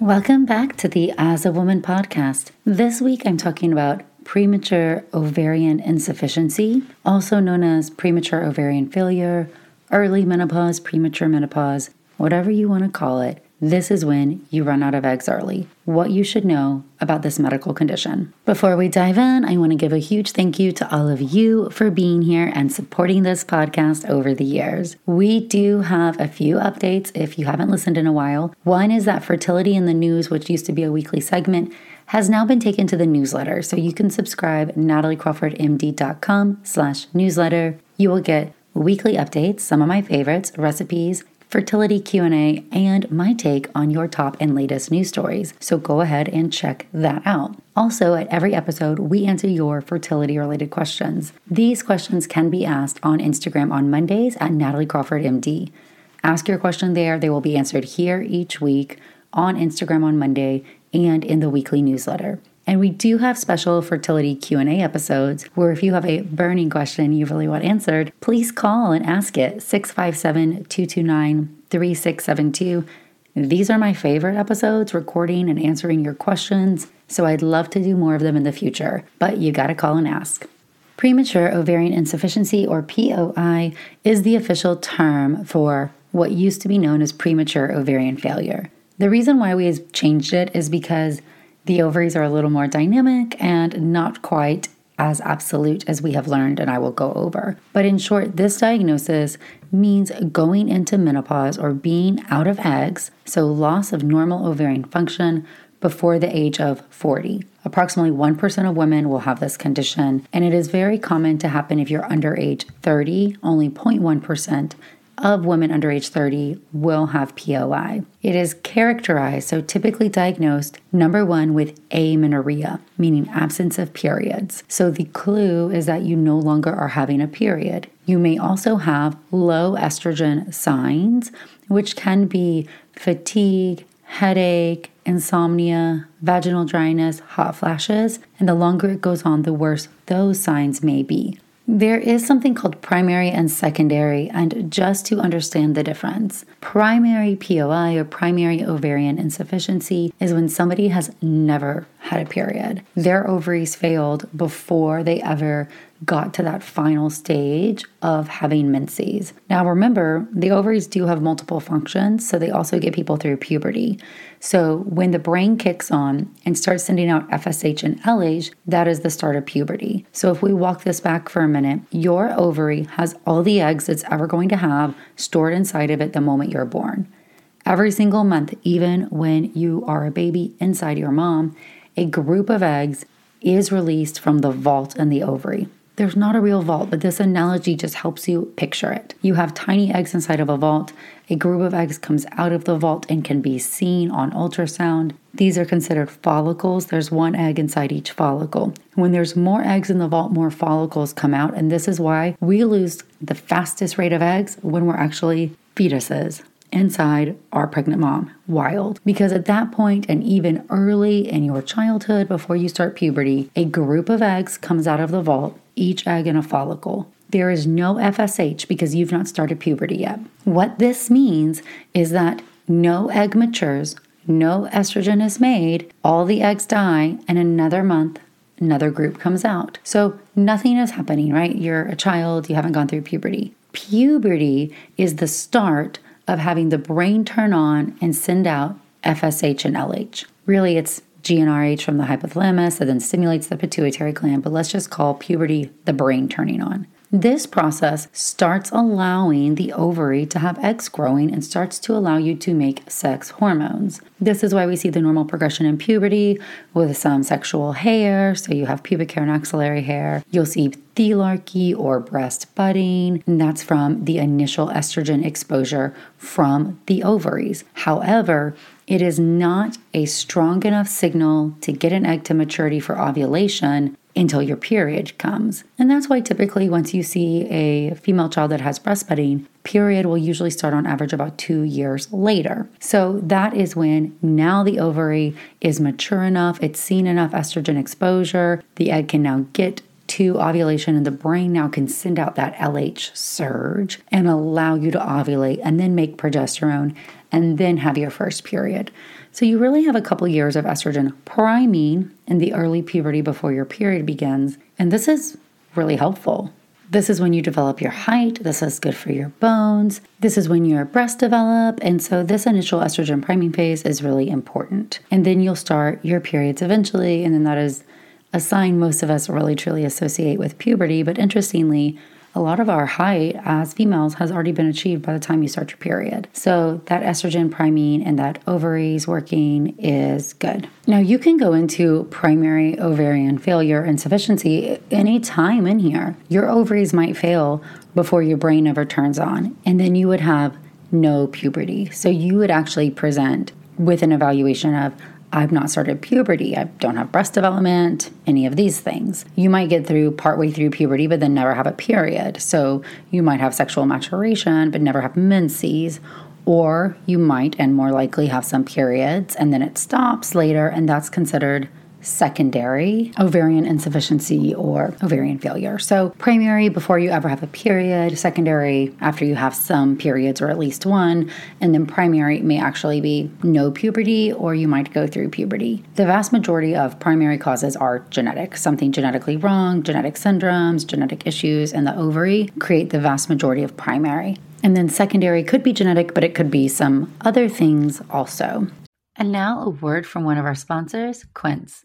Welcome back to the As a Woman podcast. This week I'm talking about premature ovarian insufficiency, also known as premature ovarian failure, early menopause, premature menopause, whatever you want to call it. This is when you run out of eggs early. What you should know about this medical condition. Before we dive in, I want to give a huge thank you to all of you for being here and supporting this podcast over the years. We do have a few updates if you haven't listened in a while. One is that Fertility in the News, which used to be a weekly segment, has now been taken to the newsletter. So you can subscribe nataliecrawfordmd.com slash newsletter. You will get weekly updates, some of my favorites, recipes, fertility Q&A, and my take on your top and latest news stories. So go ahead and check that out. Also, at every episode, we answer your fertility related questions. These questions can be asked on Instagram on Mondays at Natalie Crawford MD. Ask your question there. They will be answered here each week on Instagram on Monday and in the weekly newsletter. And we do have special fertility Q&A episodes where if you have a burning question you really want answered, please call and ask it 657-229-3672. These are my favorite episodes, recording and answering your questions, so I'd love to do more of them in the future, but you got to call and ask. Premature ovarian insufficiency or POI is the official term for what used to be known as premature ovarian failure. The reason why we have changed it is because the ovaries are a little more dynamic and not quite as absolute as we have learned, and I will go over. But in short, this diagnosis means going into menopause or being out of eggs, so loss of normal ovarian function before the age of 40. Approximately 1% of women will have this condition, and it is very common to happen if you're under age 30, only 0.1% of women under age 30 will have POI. It is characterized, so typically diagnosed, number one, with amenorrhea, meaning absence of periods. So the clue is that you no longer are having a period. You may also have low estrogen signs, which can be fatigue, headache, insomnia, vaginal dryness, hot flashes, and the longer it goes on, the worse those signs may be. There is something called primary and secondary, and just to understand the difference, primary POI or primary ovarian insufficiency is when somebody has never had a period. Their ovaries failed before they ever got to that final stage of having menses. Now, remember, the ovaries do have multiple functions, so they also get people through puberty. So, when the brain kicks on and starts sending out FSH and LH, that is the start of puberty. So, if we walk this back for a minute, your ovary has all the eggs it's ever going to have stored inside of it the moment you're born. Every single month, even when you are a baby inside your mom, a group of eggs is released from the vault in the ovary. There's not a real vault, but this analogy just helps you picture it. You have tiny eggs inside of a vault. A group of eggs comes out of the vault and can be seen on ultrasound. These are considered follicles. There's one egg inside each follicle. When there's more eggs in the vault, more follicles come out. And this is why we lose the fastest rate of eggs when we're actually fetuses inside our pregnant mom wild. Because at that point, and even early in your childhood, before you start puberty, a group of eggs comes out of the vault, each egg in a follicle. There is no FSH because you've not started puberty yet. What this means is that no egg matures, no estrogen is made, all the eggs die, and another month, another group comes out. So nothing is happening, right? You're a child, you haven't gone through puberty. Puberty is the start of having the brain turn on and send out FSH and LH. Really, it's GnRH from the hypothalamus that then stimulates the pituitary gland, but let's just call puberty the brain turning on. This process starts allowing the ovary to have eggs growing and starts to allow you to make sex hormones. This is why we see the normal progression in puberty with some sexual hair. So you have pubic hair and axillary hair. You'll see thelarche or breast budding, and that's from the initial estrogen exposure from the ovaries. However, it is not a strong enough signal to get an egg to maturity for ovulation until your period comes. And that's why typically once you see a female child that has breastfeeding, period will usually start on average about 2 years later. So that is when now the ovary is mature enough, it's seen enough estrogen exposure, the egg can now get to ovulation and the brain now can send out that LH surge and allow you to ovulate and then make progesterone and then have your first period. So you really have a couple years of estrogen priming in the early puberty before your period begins. And this is really helpful. This is when you develop your height. This is good for your bones. This is when your breasts develop. And so, this initial estrogen priming phase is really important. And then you'll start your periods eventually. And then that is a sign most of us really truly associate with puberty. But interestingly, a lot of our height as females has already been achieved by the time you start your period. So that estrogen priming and that ovaries working is good. Now you can go into primary ovarian failure insufficiency any time in here. Your ovaries might fail before your brain ever turns on, and then you would have no puberty. So you would actually present with an evaluation of I've not started puberty. I don't have breast development, any of these things. You might get through partway through puberty, but then never have a period. So you might have sexual maturation, but never have menses. Or you might and more likely have some periods and then it stops later, and that's considered secondary ovarian insufficiency or ovarian failure. So, primary before you ever have a period, secondary after you have some periods or at least one, and then primary may actually be no puberty or you might go through puberty. The vast majority of primary causes are genetic, something genetically wrong, genetic syndromes, genetic issues in the ovary create the vast majority of primary. And then secondary could be genetic, but it could be some other things also. And now a word from one of our sponsors, Quince.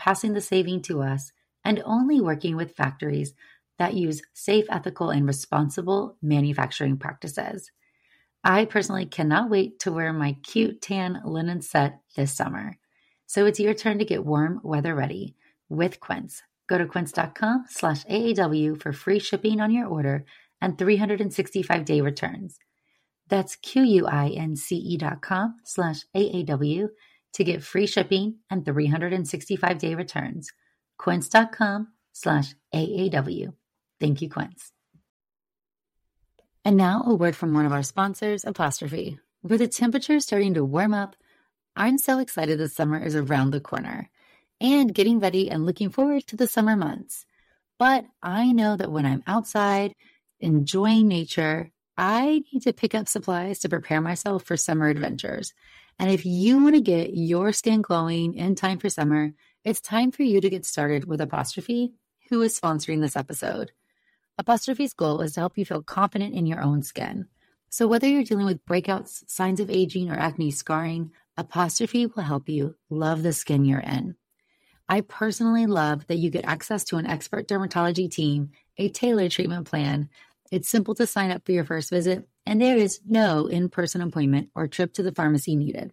passing the saving to us, and only working with factories that use safe, ethical, and responsible manufacturing practices. I personally cannot wait to wear my cute tan linen set this summer. So it's your turn to get warm weather ready with Quince. Go to quince.com slash AAW for free shipping on your order and 365 day returns. That's Q-U-I-N-C-E dot com slash AAW to get free shipping and 365 day returns. Quince.com slash AAW. Thank you, Quince. And now a word from one of our sponsors, Apostrophe. With the temperature starting to warm up, I'm so excited the summer is around the corner and getting ready and looking forward to the summer months. But I know that when I'm outside enjoying nature, I need to pick up supplies to prepare myself for summer adventures. And if you want to get your skin glowing in time for summer, it's time for you to get started with Apostrophe, who is sponsoring this episode. Apostrophe's goal is to help you feel confident in your own skin. So whether you're dealing with breakouts, signs of aging, or acne scarring, Apostrophe will help you love the skin you're in. I personally love that you get access to an expert dermatology team, a tailored treatment plan. It's simple to sign up for your first visit, and there is no in person appointment or trip to the pharmacy needed.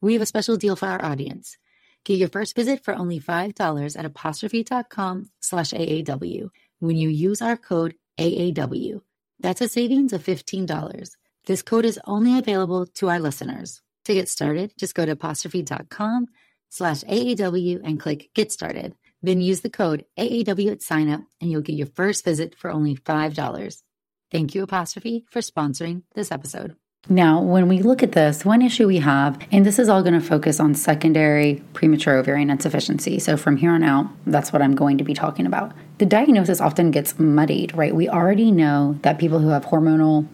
We have a special deal for our audience. Get your first visit for only $5 at apostrophe.com slash AAW when you use our code AAW. That's a savings of $15. This code is only available to our listeners. To get started, just go to apostrophe.com slash AAW and click Get Started. Then use the code AAW at sign up and you'll get your first visit for only $5. Thank you, Apostrophe, for sponsoring this episode. Now, when we look at this, one issue we have, and this is all going to focus on secondary premature ovarian insufficiency. So, from here on out, that's what I'm going to be talking about. The diagnosis often gets muddied, right? We already know that people who have hormonal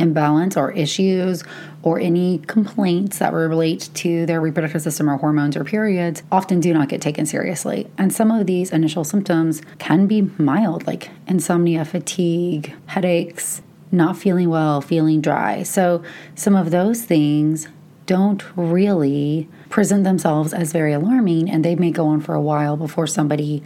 imbalance or issues or any complaints that relate to their reproductive system or hormones or periods often do not get taken seriously. And some of these initial symptoms can be mild, like insomnia, fatigue, headaches, not feeling well, feeling dry. So, some of those things don't really present themselves as very alarming and they may go on for a while before somebody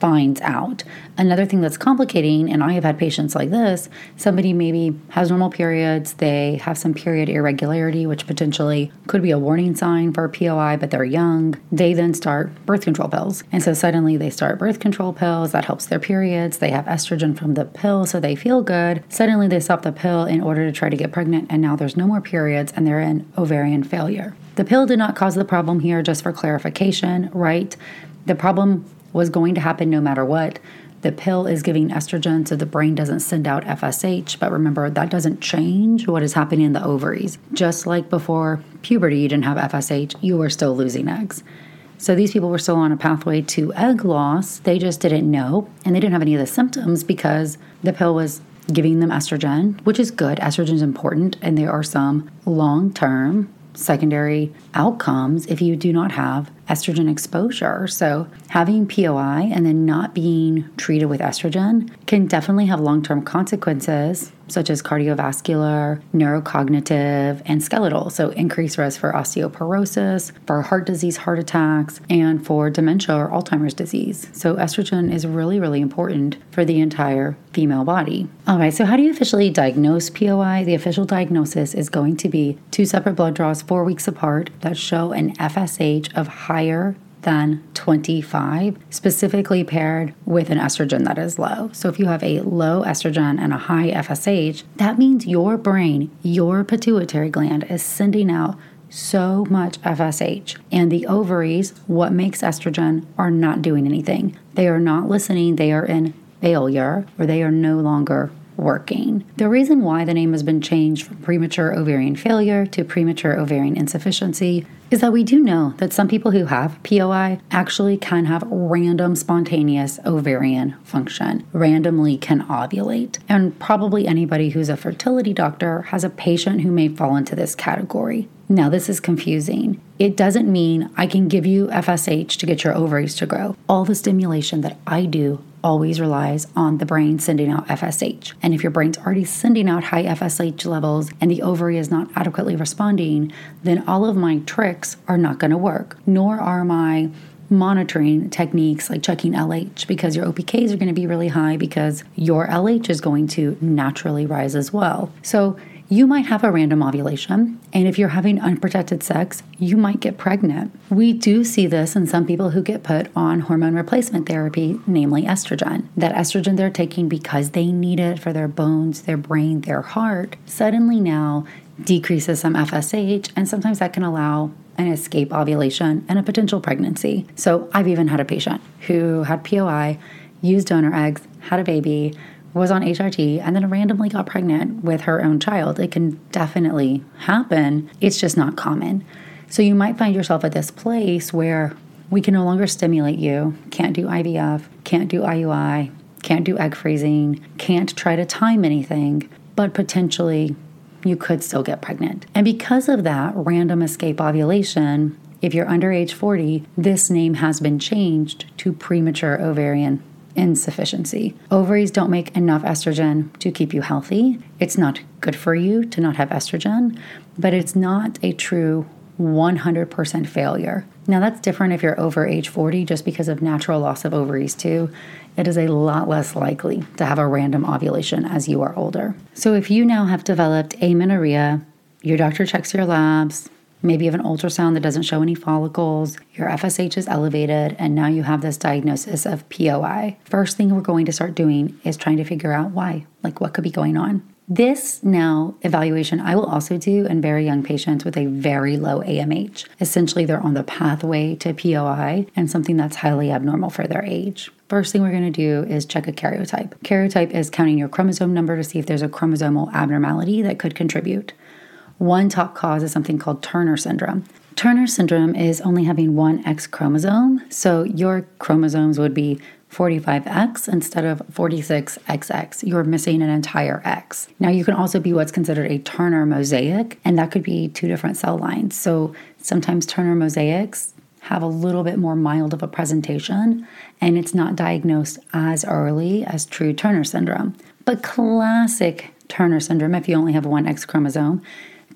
finds out. Another thing that's complicating, and I have had patients like this somebody maybe has normal periods, they have some period irregularity, which potentially could be a warning sign for POI, but they're young. They then start birth control pills. And so suddenly they start birth control pills that helps their periods. They have estrogen from the pill, so they feel good. Suddenly they stop the pill in order to try to get pregnant, and now there's no more periods and they're in ovarian failure. The pill did not cause the problem here, just for clarification, right? The problem was going to happen no matter what. The pill is giving estrogen so the brain doesn't send out FSH, but remember that doesn't change what is happening in the ovaries. Just like before puberty, you didn't have FSH, you were still losing eggs. So these people were still on a pathway to egg loss. They just didn't know, and they didn't have any of the symptoms because the pill was giving them estrogen, which is good. Estrogen is important, and there are some long term secondary outcomes if you do not have estrogen exposure. So, having POI and then not being treated with estrogen can definitely have long term consequences, such as cardiovascular, neurocognitive, and skeletal. So, increased risk for osteoporosis, for heart disease, heart attacks, and for dementia or Alzheimer's disease. So, estrogen is really, really important for the entire female body. All right, so how do you officially diagnose POI? The official diagnosis is going to be two separate blood draws four weeks apart that show an FSH of high higher than 25, specifically paired with an estrogen that is low. So, if you have a low estrogen and a high FSH, that means your brain, your pituitary gland, is sending out so much FSH. And the ovaries, what makes estrogen, are not doing anything. They are not listening, they are in failure, or they are no longer working. The reason why the name has been changed from premature ovarian failure to premature ovarian insufficiency is that we do know that some people who have POI actually can have random spontaneous ovarian function, randomly can ovulate. And probably anybody who's a fertility doctor has a patient who may fall into this category. Now, this is confusing. It doesn't mean I can give you FSH to get your ovaries to grow. All the stimulation that I do always relies on the brain sending out FSH. And if your brain's already sending out high FSH levels and the ovary is not adequately responding, then all of my tricks are not going to work, nor are my monitoring techniques like checking LH because your OPKs are going to be really high because your LH is going to naturally rise as well. So you might have a random ovulation, and if you're having unprotected sex, you might get pregnant. We do see this in some people who get put on hormone replacement therapy, namely estrogen. That estrogen they're taking because they need it for their bones, their brain, their heart, suddenly now decreases some FSH, and sometimes that can allow an escape ovulation and a potential pregnancy. So I've even had a patient who had POI, used donor eggs, had a baby was on HRT and then randomly got pregnant with her own child. It can definitely happen. It's just not common. So you might find yourself at this place where we can no longer stimulate you, can't do IVF, can't do IUI, can't do egg freezing, can't try to time anything, but potentially you could still get pregnant. And because of that random escape ovulation, if you're under age 40, this name has been changed to premature ovarian insufficiency. Ovaries don't make enough estrogen to keep you healthy. It's not good for you to not have estrogen, but it's not a true 100% failure. Now, that's different if you're over age 40 just because of natural loss of ovaries, too. It is a lot less likely to have a random ovulation as you are older. So, if you now have developed amenorrhea, your doctor checks your labs, Maybe you have an ultrasound that doesn't show any follicles, your FSH is elevated, and now you have this diagnosis of POI. First thing we're going to start doing is trying to figure out why, like what could be going on. This now evaluation I will also do in very young patients with a very low AMH. Essentially, they're on the pathway to POI and something that's highly abnormal for their age. First thing we're going to do is check a karyotype. Karyotype is counting your chromosome number to see if there's a chromosomal abnormality that could contribute. One top cause is something called Turner syndrome. Turner syndrome is only having one X chromosome, so your chromosomes would be 45X instead of 46XX. You're missing an entire X. Now, you can also be what's considered a Turner mosaic, and that could be two different cell lines. So sometimes Turner mosaics have a little bit more mild of a presentation, and it's not diagnosed as early as true Turner syndrome. But classic Turner syndrome, if you only have one X chromosome,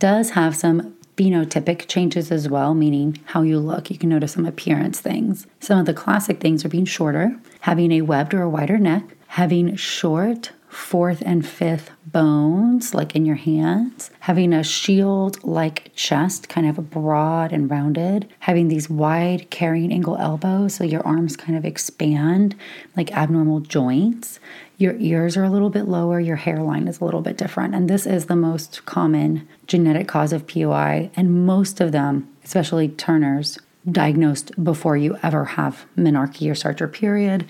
does have some phenotypic changes as well, meaning how you look. You can notice some appearance things. Some of the classic things are being shorter, having a webbed or a wider neck, having short fourth and fifth bones, like in your hands, having a shield like chest, kind of broad and rounded, having these wide carrying angle elbows, so your arms kind of expand like abnormal joints. Your ears are a little bit lower, your hairline is a little bit different. And this is the most common genetic cause of POI, and most of them, especially Turner's, diagnosed before you ever have menarche or your period.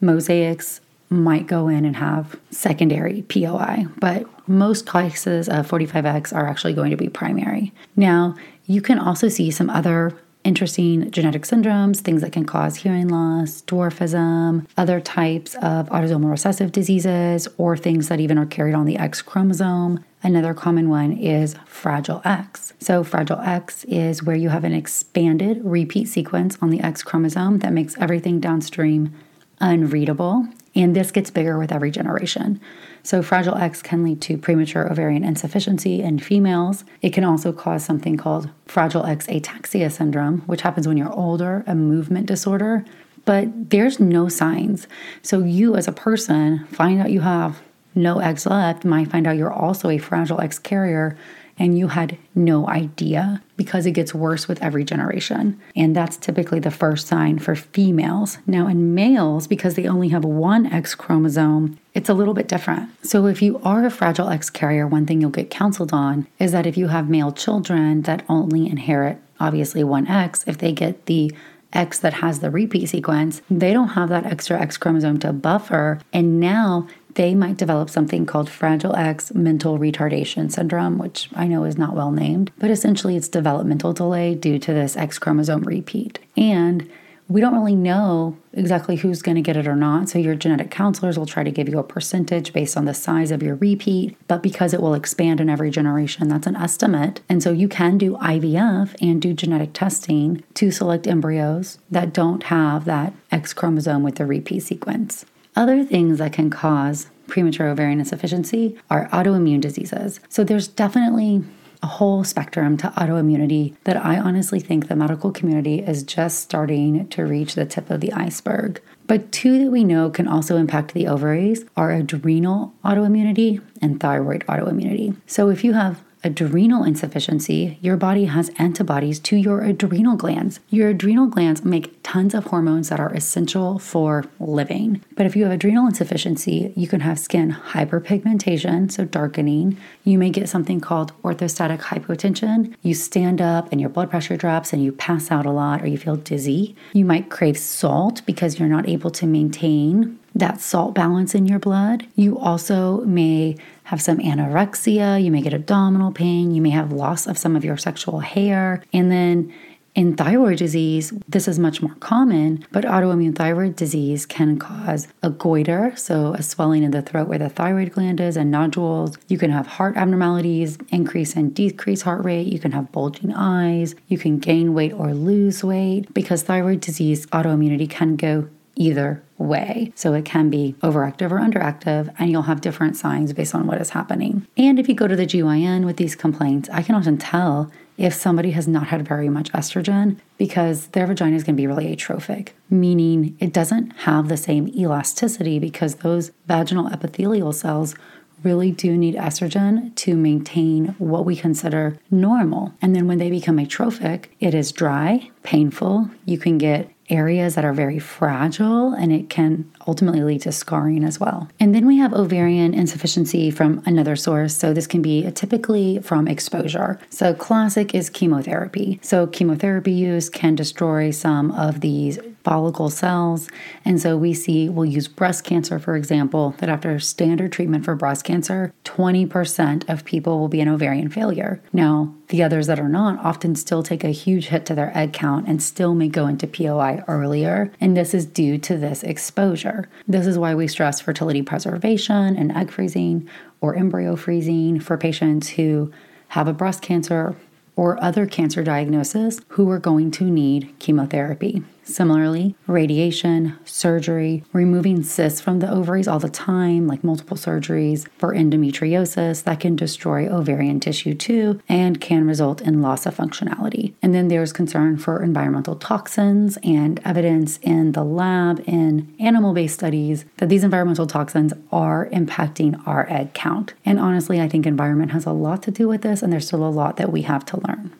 Mosaics might go in and have secondary POI, but most cases of 45X are actually going to be primary. Now, you can also see some other interesting genetic syndromes, things that can cause hearing loss, dwarfism, other types of autosomal recessive diseases, or things that even are carried on the X chromosome. Another common one is Fragile X. So, Fragile X is where you have an expanded repeat sequence on the X chromosome that makes everything downstream unreadable and this gets bigger with every generation. So, Fragile X can lead to premature ovarian insufficiency in females. It can also cause something called Fragile X ataxia syndrome, which happens when you're older, a movement disorder. But there's no signs. So, you as a person find out you have no eggs left, might find out you're also a Fragile X carrier and you had no idea because it gets worse with every generation. And that's typically the first sign for females. Now, in males, because they only have one X chromosome, it's a little bit different. So, if you are a fragile X carrier, one thing you'll get counseled on is that if you have male children that only inherit obviously one X, if they get the X that has the repeat sequence, they don't have that extra X chromosome to buffer. And now they might develop something called Fragile X mental retardation syndrome, which I know is not well named, but essentially it's developmental delay due to this X chromosome repeat. And we don't really know exactly who's going to get it or not. So, your genetic counselors will try to give you a percentage based on the size of your repeat, but because it will expand in every generation, that's an estimate. And so, you can do IVF and do genetic testing to select embryos that don't have that X chromosome with the repeat sequence. Other things that can cause premature ovarian insufficiency are autoimmune diseases. So there's definitely a whole spectrum to autoimmunity that I honestly think the medical community is just starting to reach the tip of the iceberg. But two that we know can also impact the ovaries are adrenal autoimmunity and thyroid autoimmunity. So if you have adrenal insufficiency, your body has antibodies to your adrenal glands. Your adrenal glands make tons of hormones that are essential for living. But if you have adrenal insufficiency, you can have skin hyperpigmentation, so darkening. You may get something called orthostatic hypotension. You stand up and your blood pressure drops and you pass out a lot or you feel dizzy. You might crave salt because you're not able to maintain that salt balance in your blood. You also may have some anorexia, you may get abdominal pain, you may have loss of some of your sexual hair. And then in thyroid disease, this is much more common, but autoimmune thyroid disease can cause a goiter, so a swelling in the throat where the thyroid gland is, and nodules. You can have heart abnormalities, increase and decrease heart rate. You can have bulging eyes. You can gain weight or lose weight because thyroid disease autoimmunity can go either way. So it can be overactive or underactive, and you'll have different signs based on what is happening. And if you go to the GYN with these complaints, I can often tell if somebody has not had very much estrogen because their vagina is going to be really atrophic, meaning it doesn't have the same elasticity because those vaginal epithelial cells really do need estrogen to maintain what we consider normal. And then when they become atrophic, it is dry, painful. You can get areas that are very fragile and it can ultimately lead to scarring as well. And then we have ovarian insufficiency from another source. So this can be typically from exposure. So classic is chemotherapy. So chemotherapy use can destroy some of these follicle cells. And so we see, we'll use breast cancer, for example, that after standard treatment for breast cancer, 20% of people will be an ovarian failure. Now, the others that are not often still take a huge hit to their egg count and still may go into POI earlier. And this is due to this exposure. This is why we stress fertility preservation and egg freezing or embryo freezing for patients who have a breast cancer or other cancer diagnosis who are going to need chemotherapy. Similarly, radiation, surgery, removing cysts from the ovaries all the time, like multiple surgeries for endometriosis, that can destroy ovarian tissue too and can result in loss of functionality. And then there's concern for environmental toxins and evidence in the lab in animal based studies that these environmental toxins are impacting our egg count. And honestly, I think environment has a lot to do with this, and there's still a lot that we have to learn.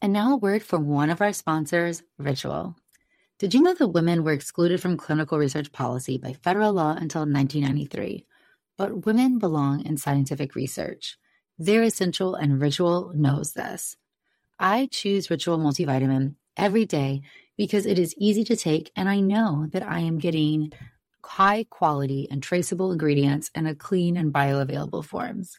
And now a word from one of our sponsors, Ritual. Did you know that women were excluded from clinical research policy by federal law until 1993? But women belong in scientific research. They're essential, and Ritual knows this. I choose Ritual multivitamin every day because it is easy to take, and I know that I am getting high quality and traceable ingredients in a clean and bioavailable forms.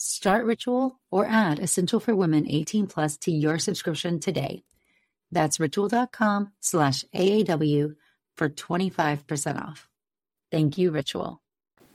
Start Ritual or add Essential for Women 18 Plus to your subscription today. That's ritual.com slash AAW for 25% off. Thank you, Ritual.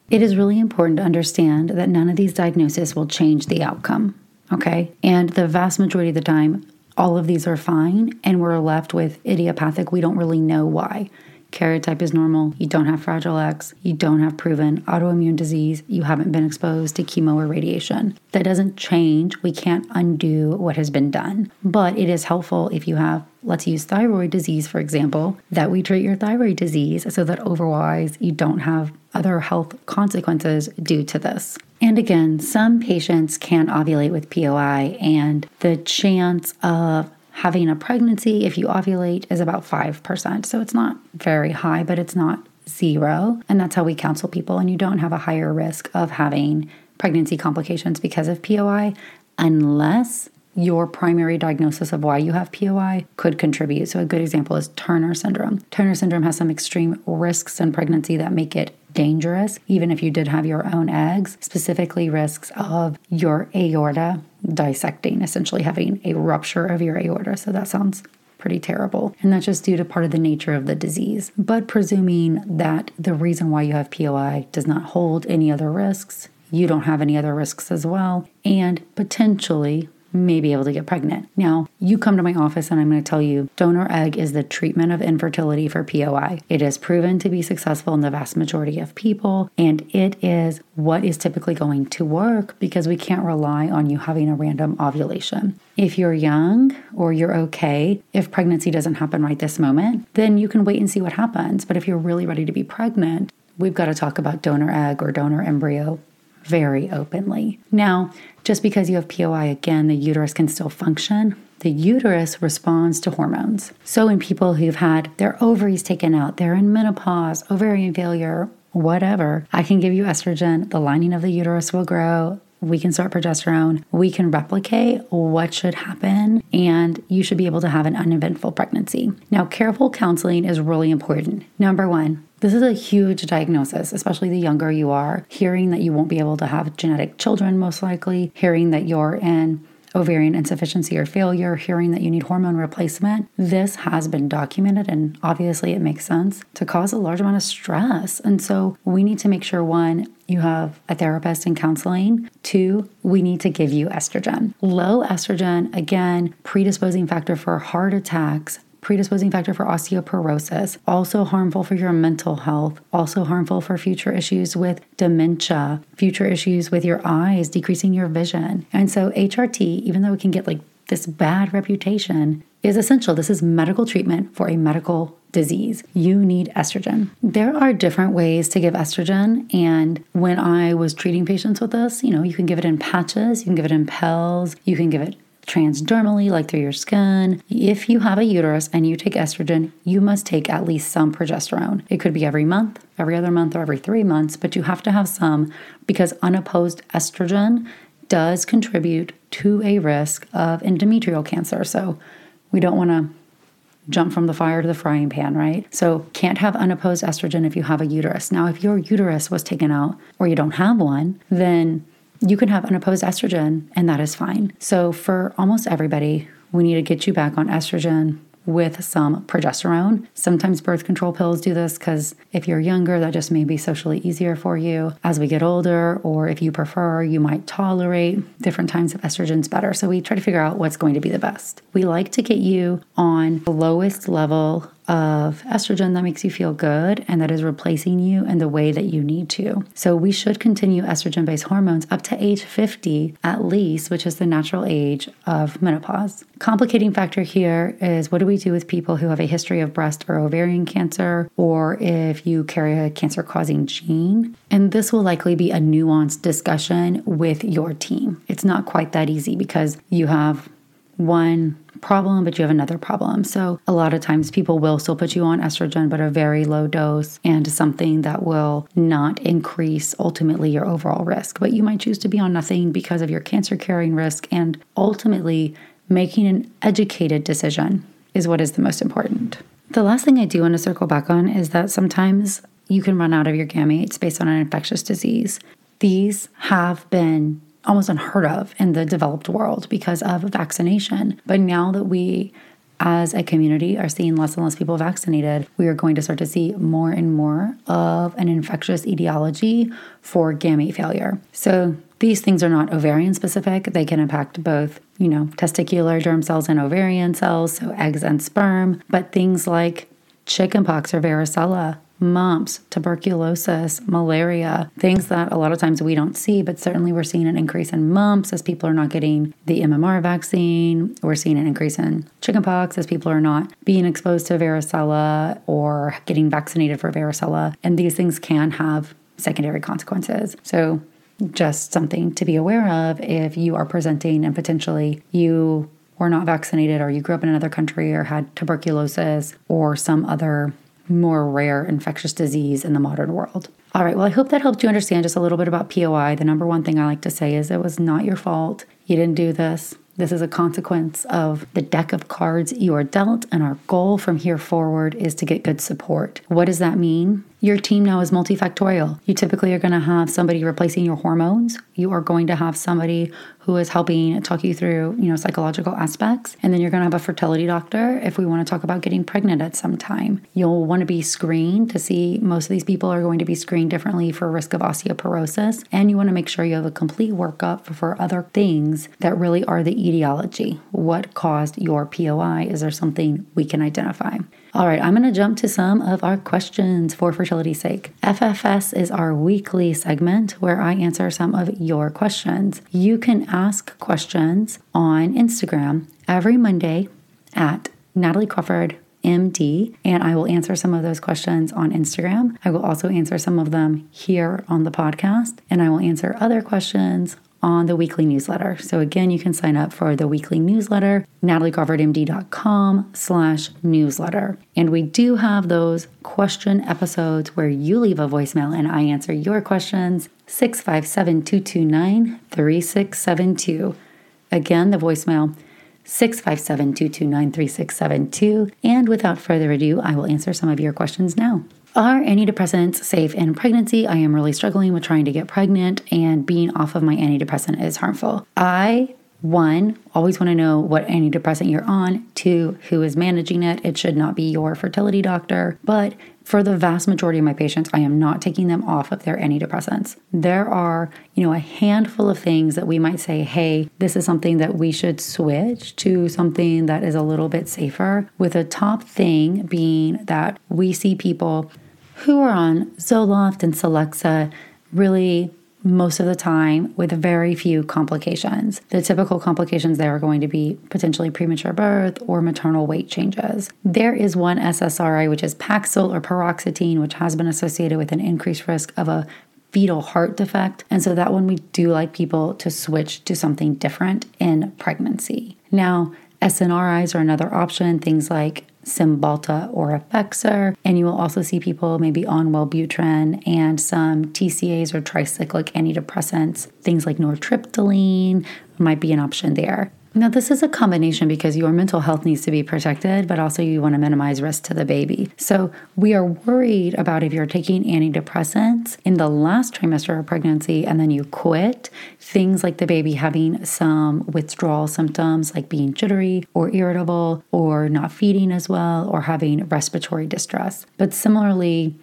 It is really important to understand that none of these diagnoses will change the outcome. Okay. And the vast majority of the time, all of these are fine, and we're left with idiopathic. We don't really know why karyotype is normal, you don't have Fragile X, you don't have proven autoimmune disease, you haven't been exposed to chemo or radiation. That doesn't change. We can't undo what has been done. But it is helpful if you have, let's use thyroid disease, for example, that we treat your thyroid disease so that otherwise you don't have other health consequences due to this. And again, some patients can ovulate with POI, and the chance of having a pregnancy, if you ovulate, is about 5%. So it's not very high, but it's not zero. And that's how we counsel people. And you don't have a higher risk of having pregnancy complications because of POI unless your primary diagnosis of why you have POI could contribute. So, a good example is Turner syndrome. Turner syndrome has some extreme risks in pregnancy that make it dangerous, even if you did have your own eggs, specifically risks of your aorta dissecting, essentially having a rupture of your aorta. So that sounds pretty terrible. And that's just due to part of the nature of the disease. But presuming that the reason why you have POI does not hold any other risks, you don't have any other risks as well, and potentially may be able to get pregnant. Now, you come to my office and I'm going to tell you donor egg is the treatment of infertility for POI. It is proven to be successful in the vast majority of people, and it is what is typically going to work because we can't rely on you having a random ovulation. If you're young or you're okay, if pregnancy doesn't happen right this moment, then you can wait and see what happens. But if you're really ready to be pregnant, we've got to talk about donor egg or donor embryo very openly. Now, just because you have POI, again, the uterus can still function. The uterus responds to hormones. So, in people who've had their ovaries taken out, they're in menopause, ovarian failure, whatever, I can give you estrogen. The lining of the uterus will grow. We can start progesterone. We can replicate what should happen, and you should be able to have an uneventful pregnancy. Now, careful counseling is really important. Number one, this is a huge diagnosis, especially the younger you are. Hearing that you won't be able to have genetic children, most likely, hearing that you're in ovarian insufficiency or failure, hearing that you need hormone replacement, this has been documented and obviously it makes sense to cause a large amount of stress. And so we need to make sure one, you have a therapist and counseling. Two, we need to give you estrogen. Low estrogen, again, predisposing factor for heart attacks, predisposing factor for osteoporosis, also harmful for your mental health, also harmful for future issues with dementia, future issues with your eyes, decreasing your vision. And so, HRT, even though it can get like this bad reputation, is essential. This is medical treatment for a medical disease. You need estrogen. There are different ways to give estrogen. And when I was treating patients with this, you know, you can give it in patches, you can give it in pills, you can give it transdermally, like through your skin. If you have a uterus and you take estrogen, you must take at least some progesterone. It could be every month, every other month, or every three months, but you have to have some because unopposed estrogen does contribute to a risk of endometrial cancer. So we don't want to jump from the fire to the frying pan, right? So, can't have unopposed estrogen if you have a uterus. Now, if your uterus was taken out or you don't have one, then you can have unopposed estrogen and that is fine. So, for almost everybody, we need to get you back on estrogen with some progesterone. Sometimes birth control pills do this because if you're younger, that just may be socially easier for you. As we get older, or if you prefer, you might tolerate different times of estrogens better. So we try to figure out what's going to be the best. We like to get you on the lowest level of estrogen that makes you feel good and that is replacing you in the way that you need to. So we should continue estrogen based hormones up to age 50 at least, which is the natural age of menopause. Complicating factor here is what do we do with people who have a history of breast or ovarian cancer or if you carry a cancer causing gene? And this will likely be a nuanced discussion with your team. It's not quite that easy because you have one problem, but you have another problem. So, a lot of times people will still put you on estrogen, but a very low dose and something that will not increase ultimately your overall risk. But you might choose to be on nothing because of your cancer carrying risk and ultimately making an educated decision is what is the most important. The last thing I do want to circle back on is that sometimes you can run out of your gametes based on an infectious disease. These have been almost unheard of in the developed world because of vaccination. But now that we as a community are seeing less and less people vaccinated, we are going to start to see more and more of an infectious etiology for gamete failure. So these things are not ovarian specific. They can impact both, you know, testicular germ cells and ovarian cells, so eggs and sperm, but things like chickenpox or varicella, mumps, tuberculosis, malaria, things that a lot of times we don't see, but certainly we're seeing an increase in mumps as people are not getting the MMR vaccine. We're seeing an increase in chickenpox as people are not being exposed to varicella or getting vaccinated for varicella. And these things can have secondary consequences. So, just something to be aware of if you are presenting and potentially you were not vaccinated or you grew up in another country or had tuberculosis or some other more rare infectious disease in the modern world. All right, well, I hope that helped you understand just a little bit about POI. The number one thing I like to say is it was not your fault. You didn't do this. This is a consequence of the deck of cards you are dealt, and our goal from here forward is to get good support. What does that mean? Your team now is multifactorial. You typically are going to have somebody replacing your hormones. You are going to have somebody who is helping talk you through, you know, psychological aspects. And then you're going to have a fertility doctor if we want to talk about getting pregnant at some time. You'll want to be screened to see most of these people are going to be screened differently for risk of osteoporosis. And you want to make sure you have a complete workup for other things that really are the etiology. What caused your POI? Is there something we can identify? All right, I'm going to jump to some of our questions for fertility's sake. FFS is our weekly segment where I answer some of your questions. You can ask questions on Instagram every Monday at Natalie Crawford MD, and I will answer some of those questions on Instagram. I will also answer some of them here on the podcast, and I will answer other questions on the weekly newsletter. So again, you can sign up for the weekly newsletter, nataliecrawfordmd.com slash newsletter. And we do have those question episodes where you leave a voicemail and I answer your questions, 657-229-3672. Again, the voicemail, 657-229-3672. And without further ado, I will answer some of your questions now. Are antidepressants safe in pregnancy? I am really struggling with trying to get pregnant, and being off of my antidepressant is harmful. I one, always want to know what antidepressant you're on. Two, who is managing it. It should not be your fertility doctor. But for the vast majority of my patients, I am not taking them off of their antidepressants. There are, you know, a handful of things that we might say, hey, this is something that we should switch to something that is a little bit safer. With a top thing being that we see people who are on Zoloft and Celexa really most of the time with very few complications. The typical complications there are going to be potentially premature birth or maternal weight changes. There is one SSRI, which is Paxil or paroxetine, which has been associated with an increased risk of a fetal heart defect. And so that one we do like people to switch to something different in pregnancy. Now, SNRIs are another option, things like Cymbalta or Effexor. And you will also see people maybe on Wellbutrin and some TCAs or tricyclic antidepressants, things like nortriptyline might be an option there. Now, this is a combination because your mental health needs to be protected, but also you want to minimize risk to the baby. So, we are worried about if you're taking antidepressants in the last trimester of pregnancy and then you quit, things like the baby having some withdrawal symptoms like being jittery or irritable or not feeding as well or having respiratory distress. But similarly,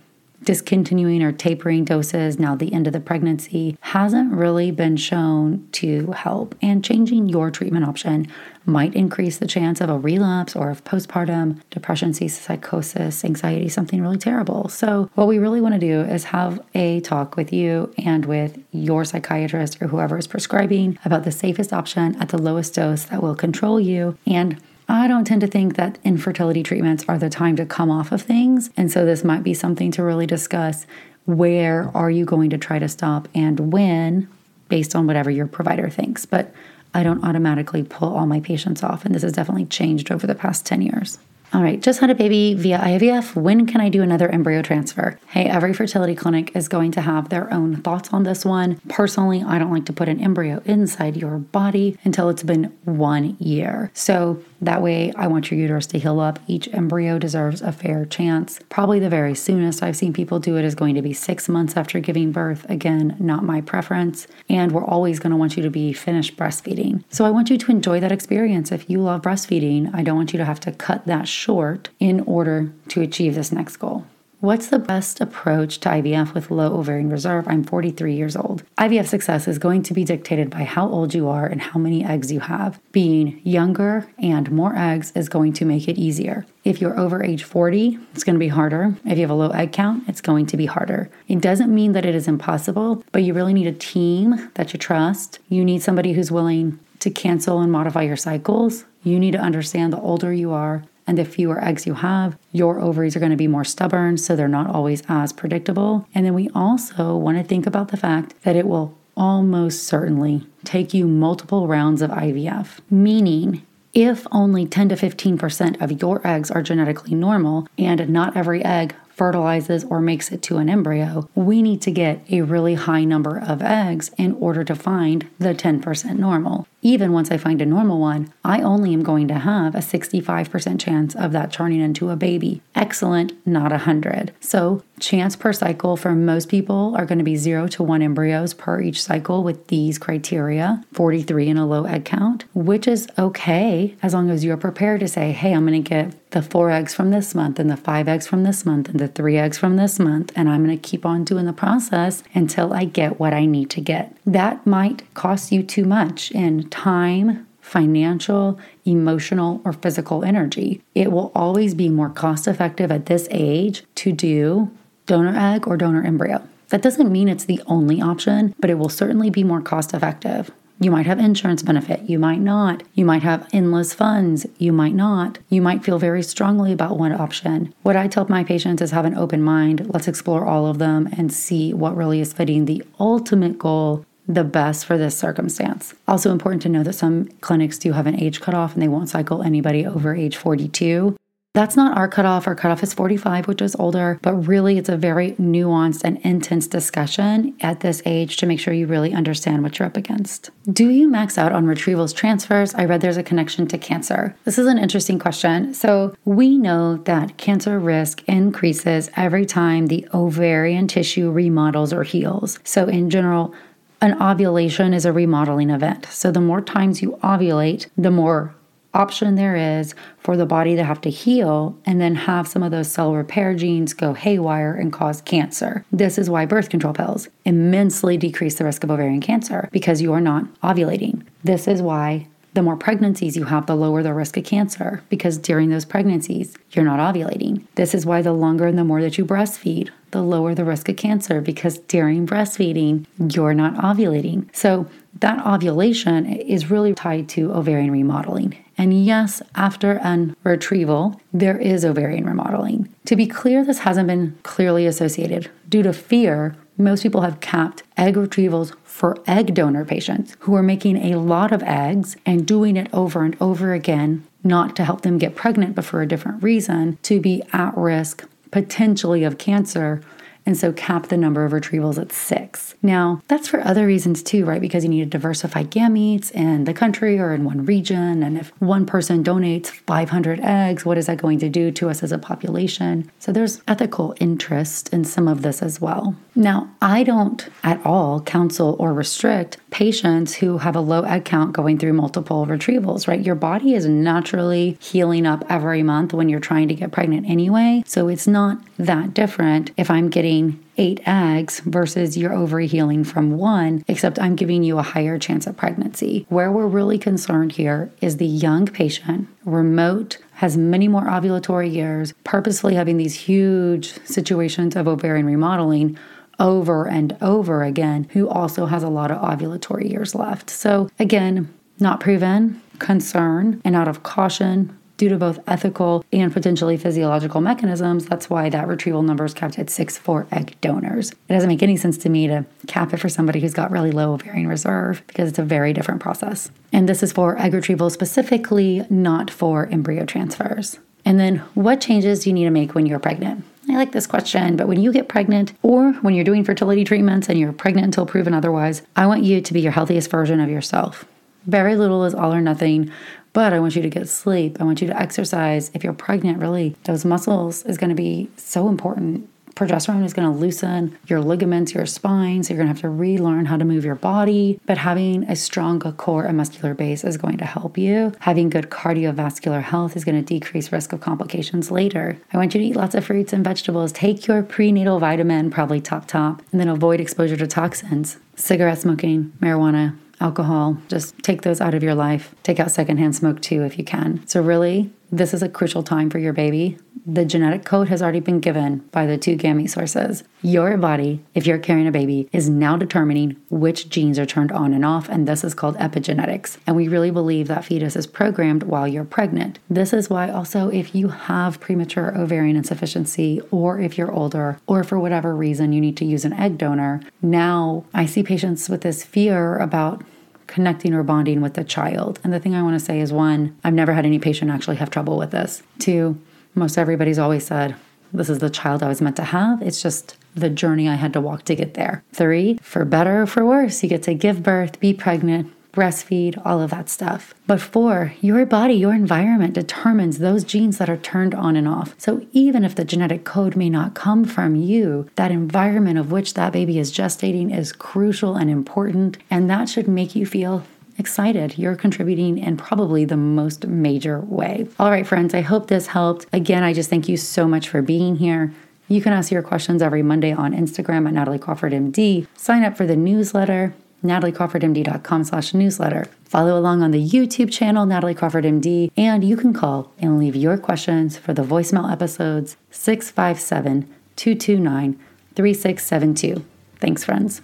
discontinuing or tapering doses now the end of the pregnancy hasn't really been shown to help. And changing your treatment option might increase the chance of a relapse or of postpartum depression psychosis anxiety something really terrible. So what we really want to do is have a talk with you and with your psychiatrist or whoever is prescribing about the safest option at the lowest dose that will control you and I don't tend to think that infertility treatments are the time to come off of things. And so this might be something to really discuss. Where are you going to try to stop and when, based on whatever your provider thinks? But I don't automatically pull all my patients off. And this has definitely changed over the past 10 years. All right, just had a baby via IVF. When can I do another embryo transfer? Hey, every fertility clinic is going to have their own thoughts on this one. Personally, I don't like to put an embryo inside your body until it's been one year. So that way, I want your uterus to heal up. Each embryo deserves a fair chance. Probably the very soonest I've seen people do it is going to be six months after giving birth. Again, not my preference. And we're always going to want you to be finished breastfeeding. So I want you to enjoy that experience. If you love breastfeeding, I don't want you to have to cut that short in order to achieve this next goal. What's the best approach to IVF with low ovarian reserve? I'm 43 years old. IVF success is going to be dictated by how old you are and how many eggs you have. Being younger and more eggs is going to make it easier. If you're over age 40, it's going to be harder. If you have a low egg count, it's going to be harder. It doesn't mean that it is impossible, but you really need a team that you trust. You need somebody who's willing to cancel and modify your cycles. You need to understand the older you are, and the fewer eggs you have, your ovaries are going to be more stubborn, so they're not always as predictable. And then we also want to think about the fact that it will almost certainly take you multiple rounds of IVF, meaning if only 10 to 15% of your eggs are genetically normal and not every egg fertilizes or makes it to an embryo, we need to get a really high number of eggs in order to find the 10% normal. Even once I find a normal one, I only am going to have a 65% chance of that turning into a baby. Excellent, not 100. So, chance per cycle for most people are going to be 0 to 1 embryos per each cycle with these criteria 43 in a low egg count, which is okay as long as you're prepared to say, hey, I'm going to get the four eggs from this month and the five eggs from this month and the three eggs from this month. And I'm going to keep on doing the process until I get what I need to get. That might cost you too much in time, financial, emotional, or physical energy. It will always be more cost effective at this age to do donor egg or donor embryo. That doesn't mean it's the only option, but it will certainly be more cost effective. You might have insurance benefit, you might not. You might have endless funds, you might not. You might feel very strongly about one option. What I tell my patients is have an open mind. Let's explore all of them and see what really is fitting the ultimate goal the best for this circumstance. Also, important to know that some clinics do have an age cutoff and they won't cycle anybody over age 42. That's not our cutoff. Our cutoff is 45, which is older, but really it's a very nuanced and intense discussion at this age to make sure you really understand what you're up against. Do you max out on retrievals transfers? I read there's a connection to cancer. This is an interesting question. So, we know that cancer risk increases every time the ovarian tissue remodels or heals. So, in general, an ovulation is a remodeling event. So the more times you ovulate, the more option there is for the body to have to heal and then have some of those cell repair genes go haywire and cause cancer. This is why birth control pills immensely decrease the risk of ovarian cancer because you are not ovulating. This is why the more pregnancies you have, the lower the risk of cancer because during those pregnancies, you're not ovulating. This is why the longer and the more that you breastfeed, the lower the risk of cancer because during breastfeeding, you're not ovulating. So, that ovulation is really tied to ovarian remodeling. And yes, after an retrieval, there is ovarian remodeling. To be clear, this hasn't been clearly associated. Due to fear, most people have capped egg retrievals for egg donor patients who are making a lot of eggs and doing it over and over again, not to help them get pregnant, but for a different reason, to be at risk potentially of cancer and so cap the number of retrievals at six. Now, that's for other reasons too, right? Because you need to diversify gametes in the country or in one region. And if one person donates 500 eggs, what is that going to do to us as a population? So there's ethical interest in some of this as well. Now, I don't at all counsel or restrict patients who have a low egg count going through multiple retrievals, right? Your body is naturally healing up every month when you're trying to get pregnant anyway. So it's not that different if I'm getting eight eggs versus your ovary healing from one, except I'm giving you a higher chance of pregnancy. Where we're really concerned here is the young patient, remote, has many more ovulatory years, purposefully having these huge situations of ovarian remodeling over and over again, who also has a lot of ovulatory years left. So, again, not proven, concern, and out of caution, due to both ethical and potentially physiological mechanisms. That's why that retrieval number is capped at six for egg donors. It doesn't make any sense to me to cap it for somebody who's got really low ovarian reserve because it's a very different process. And this is for egg retrieval specifically, not for embryo transfers. And then, what changes do you need to make when you're pregnant? I like this question, but when you get pregnant or when you're doing fertility treatments and you're pregnant until proven otherwise, I want you to be your healthiest version of yourself. Very little is all or nothing. But I want you to get sleep. I want you to exercise. If you're pregnant, really, those muscles is going to be so important. Progesterone is going to loosen your ligaments, your spine. So you're going to have to relearn how to move your body. But having a strong core and muscular base is going to help you. Having good cardiovascular health is going to decrease risk of complications later. I want you to eat lots of fruits and vegetables. Take your prenatal vitamin, probably top top, and then avoid exposure to toxins, cigarette smoking, marijuana, alcohol, just take those out of your life. Take out secondhand smoke too if you can. So, really, this is a crucial time for your baby. The genetic code has already been given by the two gamete sources. Your body, if you're carrying a baby, is now determining which genes are turned on and off, and this is called epigenetics. And we really believe that fetus is programmed while you're pregnant. This is why, also, if you have premature ovarian insufficiency, or if you're older, or for whatever reason you need to use an egg donor, now I see patients with this fear about connecting or bonding with the child. And the thing I want to say is one, I've never had any patient actually have trouble with this. Two, most everybody's always said, this is the child I was meant to have. It's just the journey I had to walk to get there. Three, for better or for worse, you get to give birth, be pregnant, breastfeed, all of that stuff. But four, your body, your environment determines those genes that are turned on and off. So even if the genetic code may not come from you, that environment of which that baby is gestating is crucial and important. And that should make you feel excited. You're contributing in probably the most major way. All right, friends, I hope this helped. Again, I just thank you so much for being here. You can ask your questions every Monday on Instagram at Natalie Crawford MD. Sign up for the newsletter nataliecrawfordmd.com slash newsletter. Follow along on the YouTube channel, Natalie Crawford MD, and you can call and leave your questions for the voicemail episodes 657 229 3672. Thanks, friends.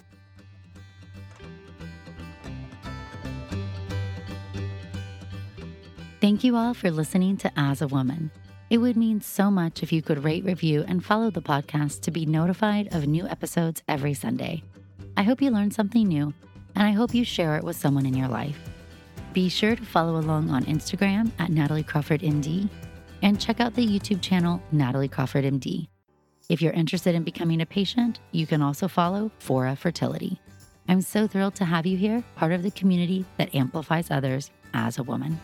Thank you all for listening to As a Woman. It would mean so much if you could rate, review, and follow the podcast to be notified of new episodes every Sunday. I hope you learned something new and I hope you share it with someone in your life. Be sure to follow along on Instagram at Natalie Crawford MD and check out the YouTube channel Natalie Crawford MD. If you're interested in becoming a patient, you can also follow Fora Fertility. I'm so thrilled to have you here, part of the community that amplifies others as a woman.